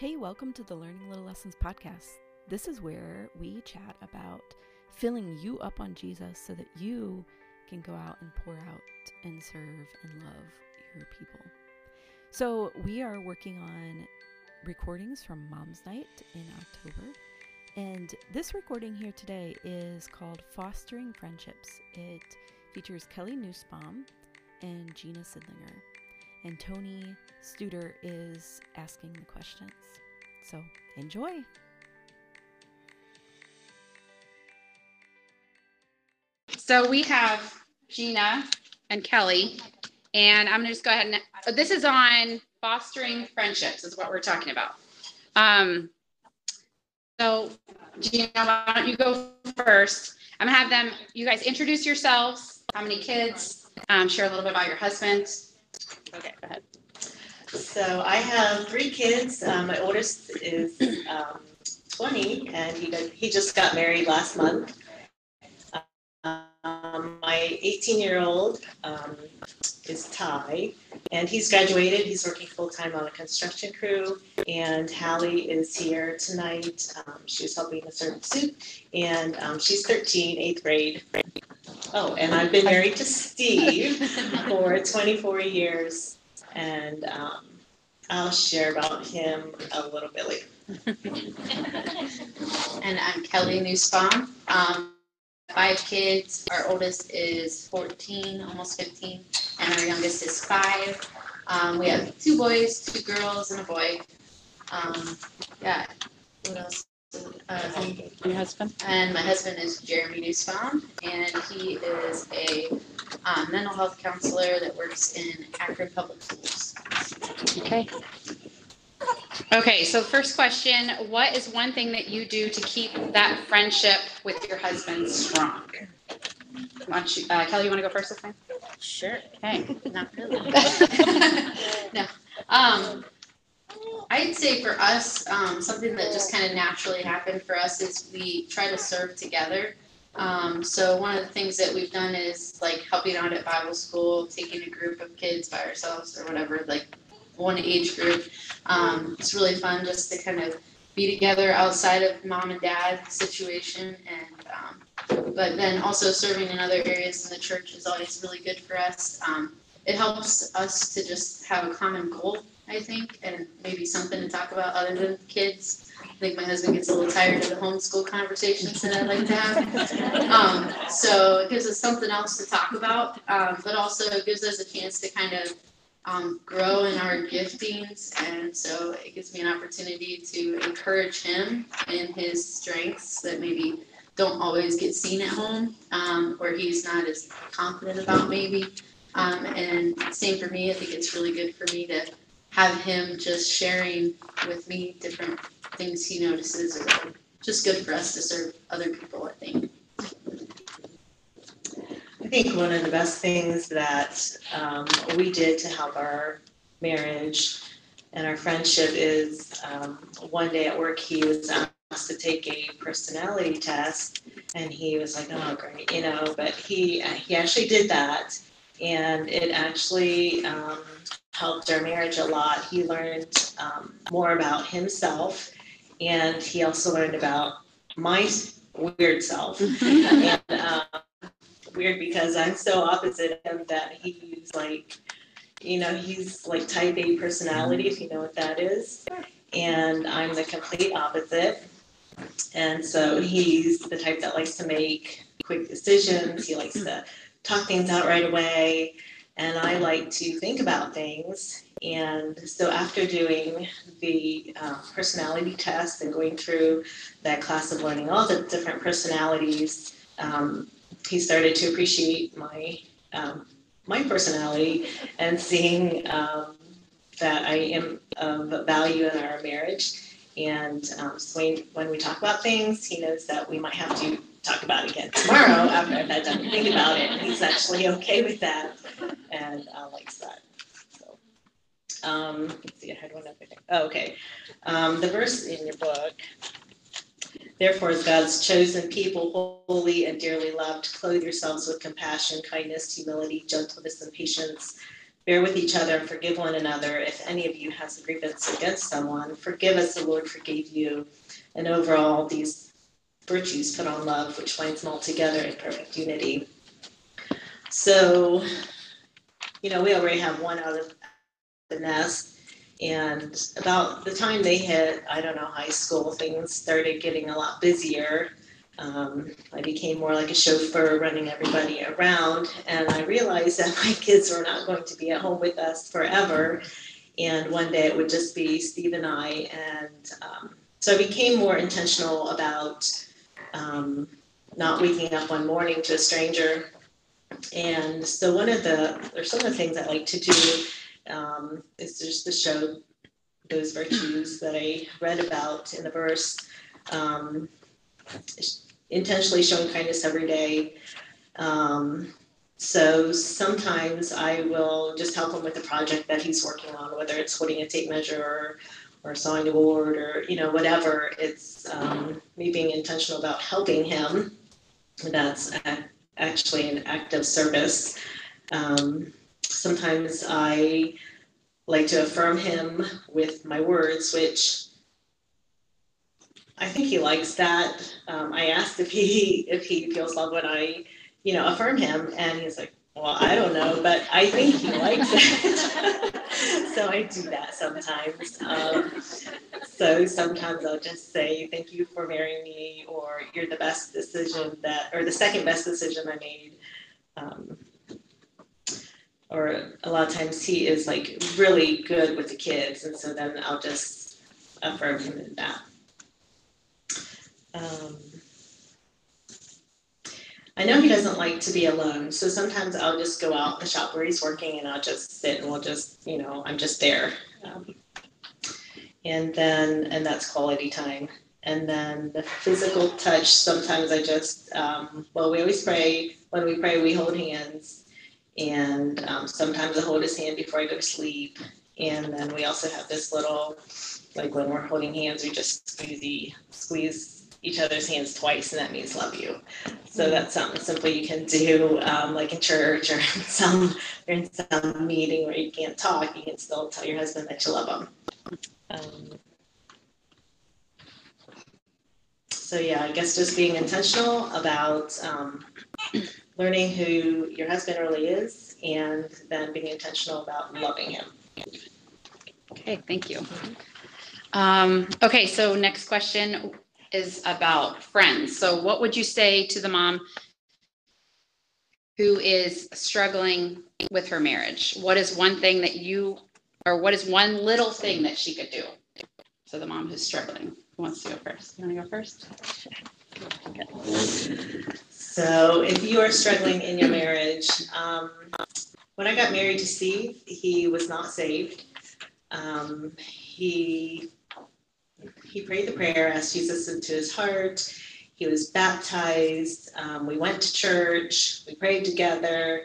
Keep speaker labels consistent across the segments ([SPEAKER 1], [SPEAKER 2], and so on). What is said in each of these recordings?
[SPEAKER 1] Hey, welcome to the Learning Little Lessons podcast. This is where we chat about filling you up on Jesus so that you can go out and pour out and serve and love your people. So, we are working on recordings from Mom's Night in October. And this recording here today is called Fostering Friendships. It features Kelly Nussbaum and Gina Sidlinger. And Tony Studer is asking the questions. So enjoy.
[SPEAKER 2] So we have Gina and Kelly, and I'm gonna just go ahead and uh, this is on fostering friendships, is what we're talking about. Um, so Gina, why don't you go first? I'm gonna have them, you guys introduce yourselves, how many kids, um, share a little bit about your husband. Okay, go ahead.
[SPEAKER 3] So I have three kids. Um, my oldest is um, 20, and he he just got married last month. Um, my 18 year old um, is Ty, and he's graduated. He's working full time on a construction crew. And Hallie is here tonight. Um, she's helping us serve soup, and um, she's 13, eighth grade. Oh, and I've been married to Steve for 24 years, and um, I'll share about him a little bit later.
[SPEAKER 4] And I'm Kelly Nussbaum. Um, five kids. Our oldest is 14, almost 15, and our youngest is five. Um, we have two boys, two girls, and a boy. Um, yeah. What else? Uh,
[SPEAKER 2] Your husband?
[SPEAKER 4] and my husband is Jeremy Nussbaum, and he is a um, mental health counselor that works in Akron Public Schools.
[SPEAKER 2] Okay. Okay, so first question, what is one thing that you do to keep that friendship with your husband strong? Why don't you, uh, Kelly, you wanna go first this time?
[SPEAKER 4] Sure.
[SPEAKER 2] Okay.
[SPEAKER 4] Not really. no. Um, I'd say for us, um, something that just kind of naturally happened for us is we try to serve together. Um, so one of the things that we've done is like helping out at Bible school, taking a group of kids by ourselves or whatever, like one age group. Um, it's really fun just to kind of be together outside of mom and dad situation and um, but then also serving in other areas in the church is always really good for us. Um, it helps us to just have a common goal, I think, and maybe something to talk about other than kids. I think my husband gets a little tired of the homeschool conversations that I like to have. Um, so it gives us something else to talk about, um, but also it gives us a chance to kind of um, grow in our giftings. And so it gives me an opportunity to encourage him in his strengths that maybe don't always get seen at home, um, or he's not as confident about maybe. Um, and same for me. I think it's really good for me to have him just sharing with me different things he notices, or just good for us to serve other people. I think.
[SPEAKER 3] I think one of the best things that um, we did to help our marriage and our friendship is um, one day at work he was asked to take a personality test, and he was like, "Oh, great," you know. But he he actually did that, and it actually um, helped our marriage a lot. He learned um, more about himself, and he also learned about my weird self. and, um, weird because I'm so opposite him that he's like, you know, he's like type A personality, if you know what that is. And I'm the complete opposite. And so he's the type that likes to make quick decisions. He likes to talk things out right away. And I like to think about things. And so after doing the uh, personality test and going through that class of learning all the different personalities, um, he started to appreciate my um, my personality and seeing um, that I am of value in our marriage. And um, so when, when we talk about things, he knows that we might have to talk about it again tomorrow after I've had time to think about it. And he's actually okay with that and uh, likes that. So, um, let's see, I had one other thing. Oh, okay. Um, the verse in your book Therefore, as God's chosen people, holy and dearly loved, clothe yourselves with compassion, kindness, humility, gentleness, and patience. bear with each other and forgive one another. If any of you has a grievance against someone, forgive as the Lord forgave you. And overall, these virtues put on love, which binds them all together in perfect unity. So, you know, we already have one out of the nest. And about the time they hit, I don't know, high school, things started getting a lot busier. Um, I became more like a chauffeur running everybody around, and I realized that my kids were not going to be at home with us forever. And one day it would just be Steve and I. And um, so I became more intentional about um, not waking up one morning to a stranger. And so one of the, or some of the things I like to do um, is just to show those virtues that I read about in the verse. Um, intentionally showing kindness every day. Um, so sometimes I will just help him with a project that he's working on, whether it's holding a tape measure or, sawing a board or you know whatever. It's um, me being intentional about helping him. That's a, actually an act of service. Um, sometimes I like to affirm him with my words, which I think he likes that. Um, I asked if he if he feels love when I, you know, affirm him, and he's like, "Well, I don't know, but I think he likes it." so I do that sometimes. Um, so sometimes I'll just say, "Thank you for marrying me," or "You're the best decision that," or "The second best decision I made." Um, or a lot of times he is like really good with the kids, and so then I'll just affirm him in that. Um, I know he doesn't like to be alone, so sometimes I'll just go out in the shop where he's working and I'll just sit and we'll just, you know, I'm just there. Um, and then, and that's quality time. And then the physical touch, sometimes I just, um, well, we always pray. When we pray, we hold hands. And um, sometimes I hold his hand before I go to sleep. And then we also have this little, like when we're holding hands, we just squeeze, squeeze each other's hands twice, and that means love you. So mm-hmm. that's something simple you can do, um, like in church or in some or in some meeting where you can't talk. You can still tell your husband that you love him. Um, so yeah, I guess just being intentional about um, learning who your husband really is, and then being intentional about loving him.
[SPEAKER 2] Okay, thank you. Um, okay, so next question is about friends. So, what would you say to the mom who is struggling with her marriage? What is one thing that you, or what is one little thing that she could do? So, the mom who's struggling. Who wants to go first? You want to go first?
[SPEAKER 3] Okay. So, if you are struggling in your marriage, um, when I got married to Steve, he was not saved. Um, he he prayed the prayer, asked Jesus into his heart. He was baptized. Um, we went to church. We prayed together.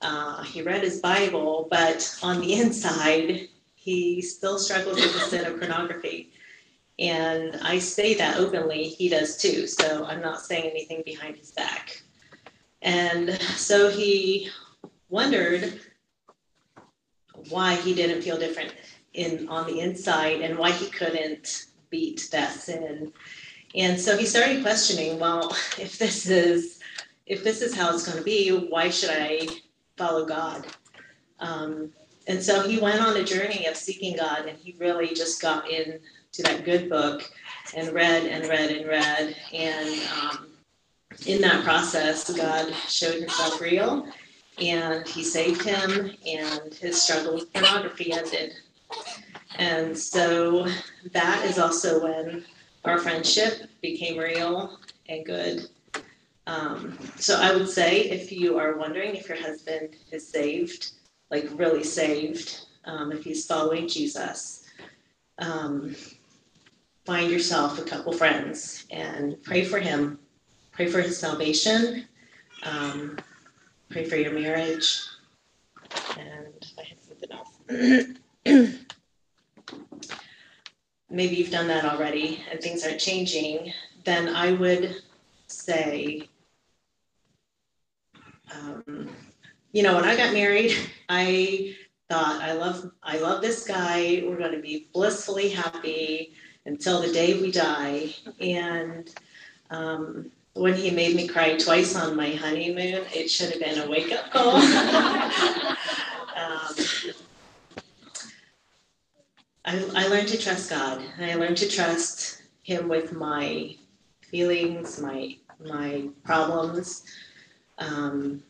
[SPEAKER 3] Uh, he read his Bible, but on the inside, he still struggles with the sin of pornography. And I say that openly, he does too. So I'm not saying anything behind his back. And so he wondered why he didn't feel different in on the inside and why he couldn't beat that sin. And so he started questioning, well, if this is if this is how it's going to be, why should I follow God? Um, and so he went on a journey of seeking God, and he really just got into that good book and read and read and read. And um, in that process, God showed himself real, and he saved him, and his struggle with pornography ended. And so that is also when our friendship became real and good. Um, so I would say if you are wondering if your husband is saved, like really saved, um, if he's following Jesus, um, find yourself a couple friends and pray for him, pray for his salvation, um, pray for your marriage, and I have something else. maybe you've done that already and things aren't changing, then I would say um, you know, when I got married, I thought I love I love this guy. We're going to be blissfully happy until the day we die. And um, when he made me cry twice on my honeymoon, it should have been a wake up call. um, I, I learned to trust God. I learned to trust Him with my feelings, my my problems. Um,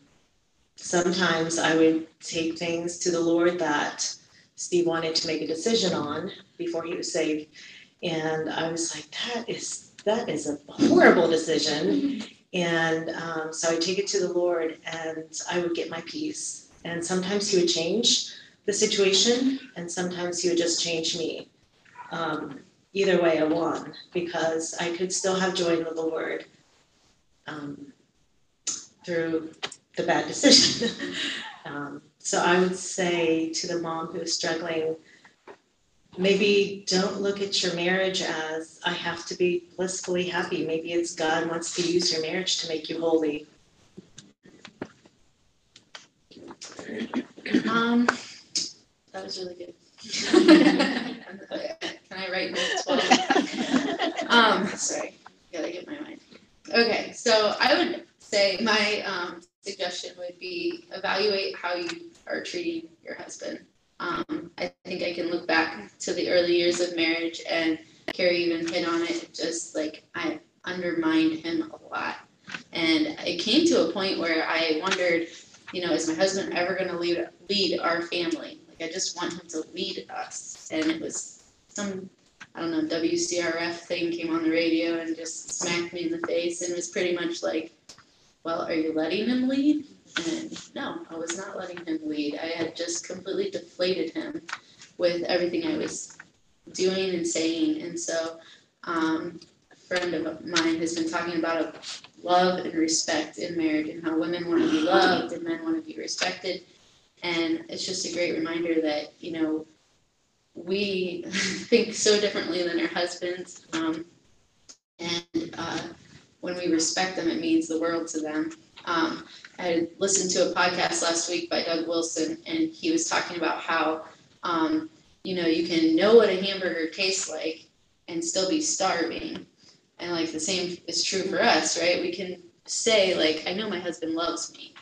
[SPEAKER 3] sometimes I would take things to the Lord that Steve wanted to make a decision on before he was saved, and I was like, that is that is a horrible decision. And um, so I take it to the Lord, and I would get my peace. And sometimes He would change the situation, and sometimes He would just change me. Um, either way, I won because I could still have joy in the Lord um, through the bad decision. um, so I would say to the mom who is struggling, maybe don't look at your marriage as I have to be blissfully happy. Maybe it's God wants to use your marriage to make you holy.
[SPEAKER 4] Um, that was really good. Can I write notes while? um, sorry, gotta get my mind. Okay, so I would say my um, suggestion would be evaluate how you are treating your husband. Um, I think I can look back to the early years of marriage and Carrie even hit on it, just like I undermined him a lot. And it came to a point where I wondered, you know, is my husband ever going to lead, lead our family? Like, I just want him to lead us. And it was some, I don't know, WCRF thing came on the radio and just smacked me in the face and was pretty much like, well, are you letting him lead? And no, I was not letting him lead. I had just completely deflated him with everything I was doing and saying. And so, um, a friend of mine has been talking about love and respect in marriage and how women want to be loved and men want to be respected. And it's just a great reminder that, you know, we think so differently than our husbands. Um, and uh, when we respect them, it means the world to them. Um, I listened to a podcast last week by Doug Wilson, and he was talking about how, um, you know, you can know what a hamburger tastes like and still be starving. And like the same is true for us, right? We can say, like, I know my husband loves me,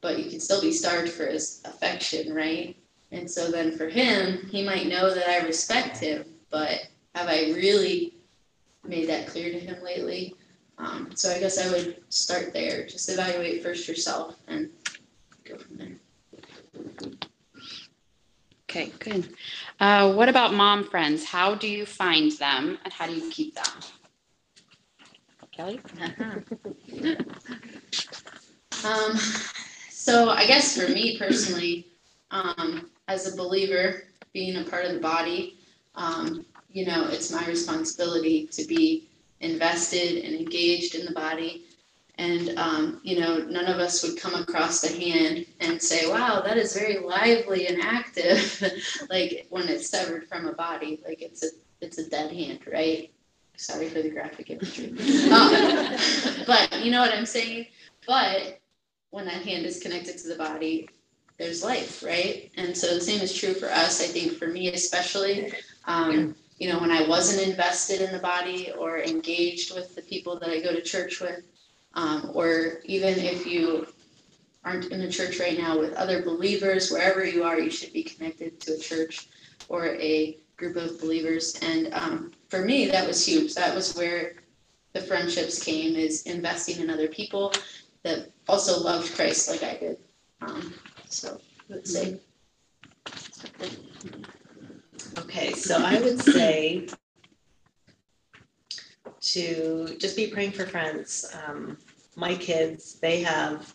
[SPEAKER 4] but you can still be starved for his affection, right? And so then for him, he might know that I respect him, but have I really made that clear to him lately? Um, so I guess I would start there. Just evaluate first yourself and go from there.
[SPEAKER 2] Okay, good. Uh, what about mom friends? How do you find them and how do you keep them? Kelly?
[SPEAKER 4] Um, so I guess for me personally, um, as a believer, being a part of the body, um, you know, it's my responsibility to be invested and engaged in the body. And, um, you know, none of us would come across the hand and say, wow, that is very lively and active, like when it's severed from a body, like it's a, it's a dead hand, right? Sorry for the graphic imagery. um, but you know what I'm saying? But when that hand is connected to the body, there's life, right? And so the same is true for us. I think for me especially, um, you know, when I wasn't invested in the body or engaged with the people that I go to church with, um, or even if you aren't in a church right now with other believers, wherever you are, you should be connected to a church or a group of believers. And um, for me, that was huge. That was where the friendships came is investing in other people that also loved Christ like I did. Um, so would say.
[SPEAKER 3] Okay, so I would say to just be praying for friends. Um, my kids, they have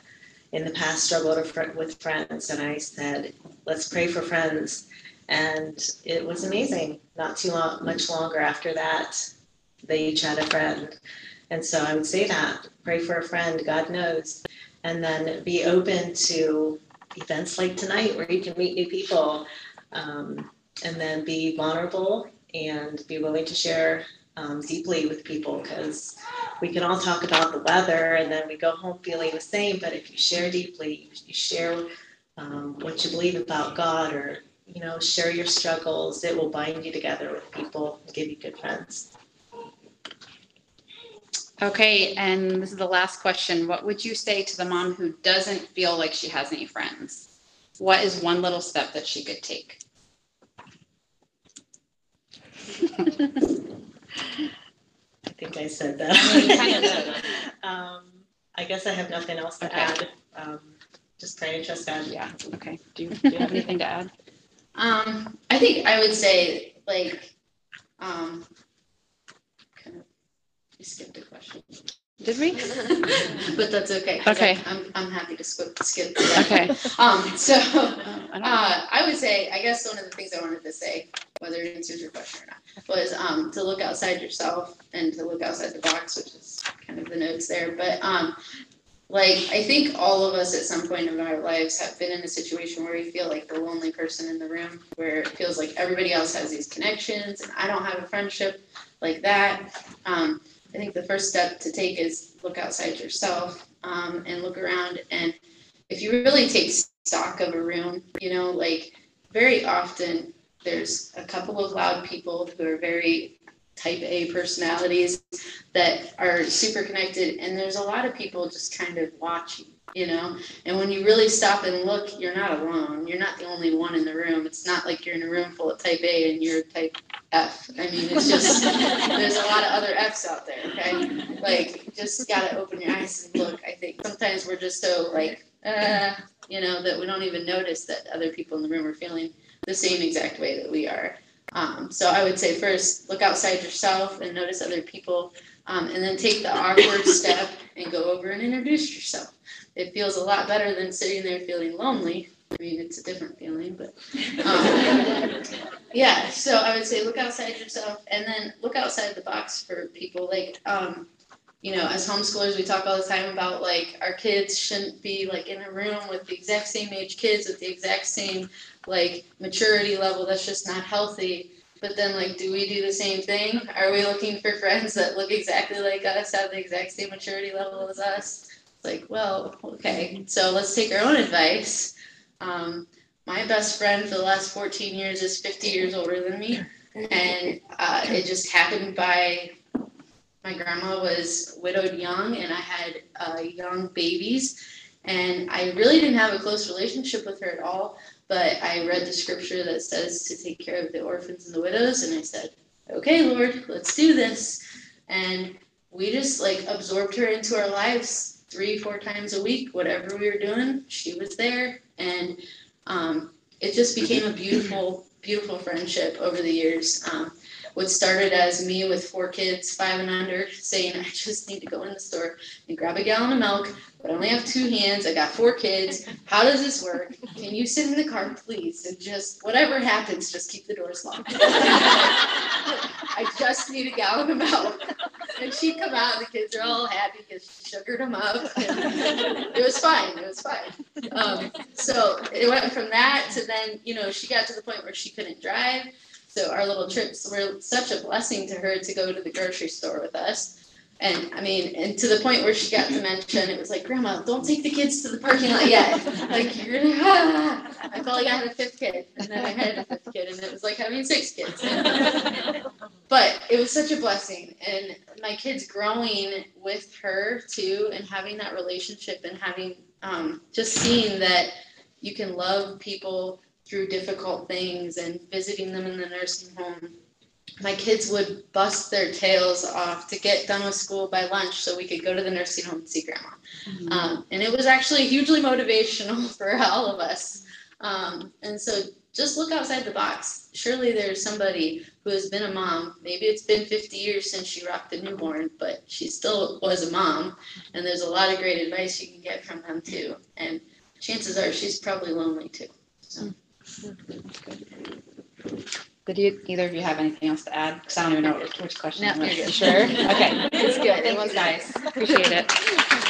[SPEAKER 3] in the past struggled with friends, and I said, let's pray for friends. And it was amazing. Not too long, much longer after that, they each had a friend. And so I would say that pray for a friend, God knows, and then be open to events like tonight where you can meet new people. Um, and then be vulnerable and be willing to share um, deeply with people because we can all talk about the weather and then we go home feeling the same. But if you share deeply, you share um, what you believe about God or you know share your struggles, it will bind you together with people give you good friends.
[SPEAKER 2] Okay, and this is the last question. What would you say to the mom who doesn't feel like she has any friends? What is one little step that she could take?
[SPEAKER 3] I think I said that. um, I guess I have nothing else to
[SPEAKER 2] Okay.
[SPEAKER 3] add. Um, just pray and trust God.
[SPEAKER 2] Yeah, okay. Do you, do you have anything to add?
[SPEAKER 4] Um, I think I would say like, um, kind of, we skipped a question,
[SPEAKER 2] Did we?
[SPEAKER 4] but that's okay. 'cause
[SPEAKER 2] Okay.
[SPEAKER 4] I'm, I'm happy to skip, skip. that.
[SPEAKER 2] Okay.
[SPEAKER 4] Um, so,
[SPEAKER 2] Uh, I don't
[SPEAKER 4] uh, I would say, I guess one of the things I wanted to say, whether it answers your question or not, was, um, to look outside yourself and to look outside the box, which is kind of the notes there, but, um, like, I think all of us at some point in our lives have been in a situation where we feel like the lonely person in the room, where it feels like everybody else has these connections and I don't have a friendship like that. Um, I think the first step to take is look outside yourself um, and look around. And if you really take stock of a room, you know, like very often there's a couple of loud people who are very type A personalities that are super connected, and there's a lot of people just kind of watching, you know. And when you really stop and look, you're not alone. You're not the only one in the room. It's not like you're in a room full of type A and you're type F. I mean, it's just there's a lot of other Fs out there. Okay, like just gotta open your eyes and look. I think sometimes we're just so like, uh, you know, that we don't even notice that other people in the room are feeling the same exact way that we are. Um, so I would say first, look outside yourself and notice other people, um, and then take the awkward step and go over and introduce yourself. It feels a lot better than sitting there feeling lonely. I mean, it's a different feeling, but um, yeah. So I would say look outside yourself, and then look outside the box for people. Like, um, you know, as homeschoolers, we talk all the time about like our kids shouldn't be like in a room with the exact same age kids with the exact same like maturity level. That's just not healthy. But then, like, do we do the same thing? Are we looking for friends that look exactly like us, have the exact same maturity level as us? Like, well, okay, so let's take our own advice. Um, my best friend for the last 14 years is 50 years older than me, and uh, it just happened by my grandma was widowed young, and I had uh, young babies, and I really didn't have a close relationship with her at all but I read the scripture that says to take care of the orphans and the widows, and I said, okay, Lord, let's do this. And we just like absorbed her into our lives three, four times a week, whatever we were doing, she was there. And um, it just became a beautiful, beautiful friendship over the years. Um, what started as me with four kids, five and under, saying, I just need to go in the store and grab a gallon of milk, but I only have two hands. I got four kids. How does this work? Can you sit in the car, please? And just whatever happens, just keep the doors locked. I just need a gallon of milk. And she'd come out, and the kids are all happy because she sugared them up. It was fine. It was fine. Um, so it went from that to then, you know, she got to the point where she couldn't drive. So our little trips were such a blessing to her to go to the grocery store with us. And I mean, and to the point where she got dementia, and it was like, Grandma, don't take the kids to the parking lot yet. Like you're gonna. Ah. I felt like I had a fifth kid, and then I had a fifth kid, and it was like having six kids. but it was such a blessing, and my kids growing with her too, and having that relationship, and having um, just seeing that you can love people through difficult things, and visiting them in the nursing home my kids would bust their tails off to get done with school by lunch so we could go to the nursing home and see grandma. Um, and it was actually hugely motivational for all of us. Um, and so just look outside the box. Surely there's somebody who has been a mom. Maybe it's been 50 years since she rocked a newborn, but she still was a mom. And there's a lot of great advice you can get from them too. And chances are she's probably lonely too. So.
[SPEAKER 2] Did you, either of you have anything else to add? Because I don't even know which, which question.
[SPEAKER 4] No, you're good.
[SPEAKER 2] Sure? Okay.
[SPEAKER 4] It's good. It
[SPEAKER 2] Thanks,
[SPEAKER 4] was
[SPEAKER 2] guys. Appreciate it.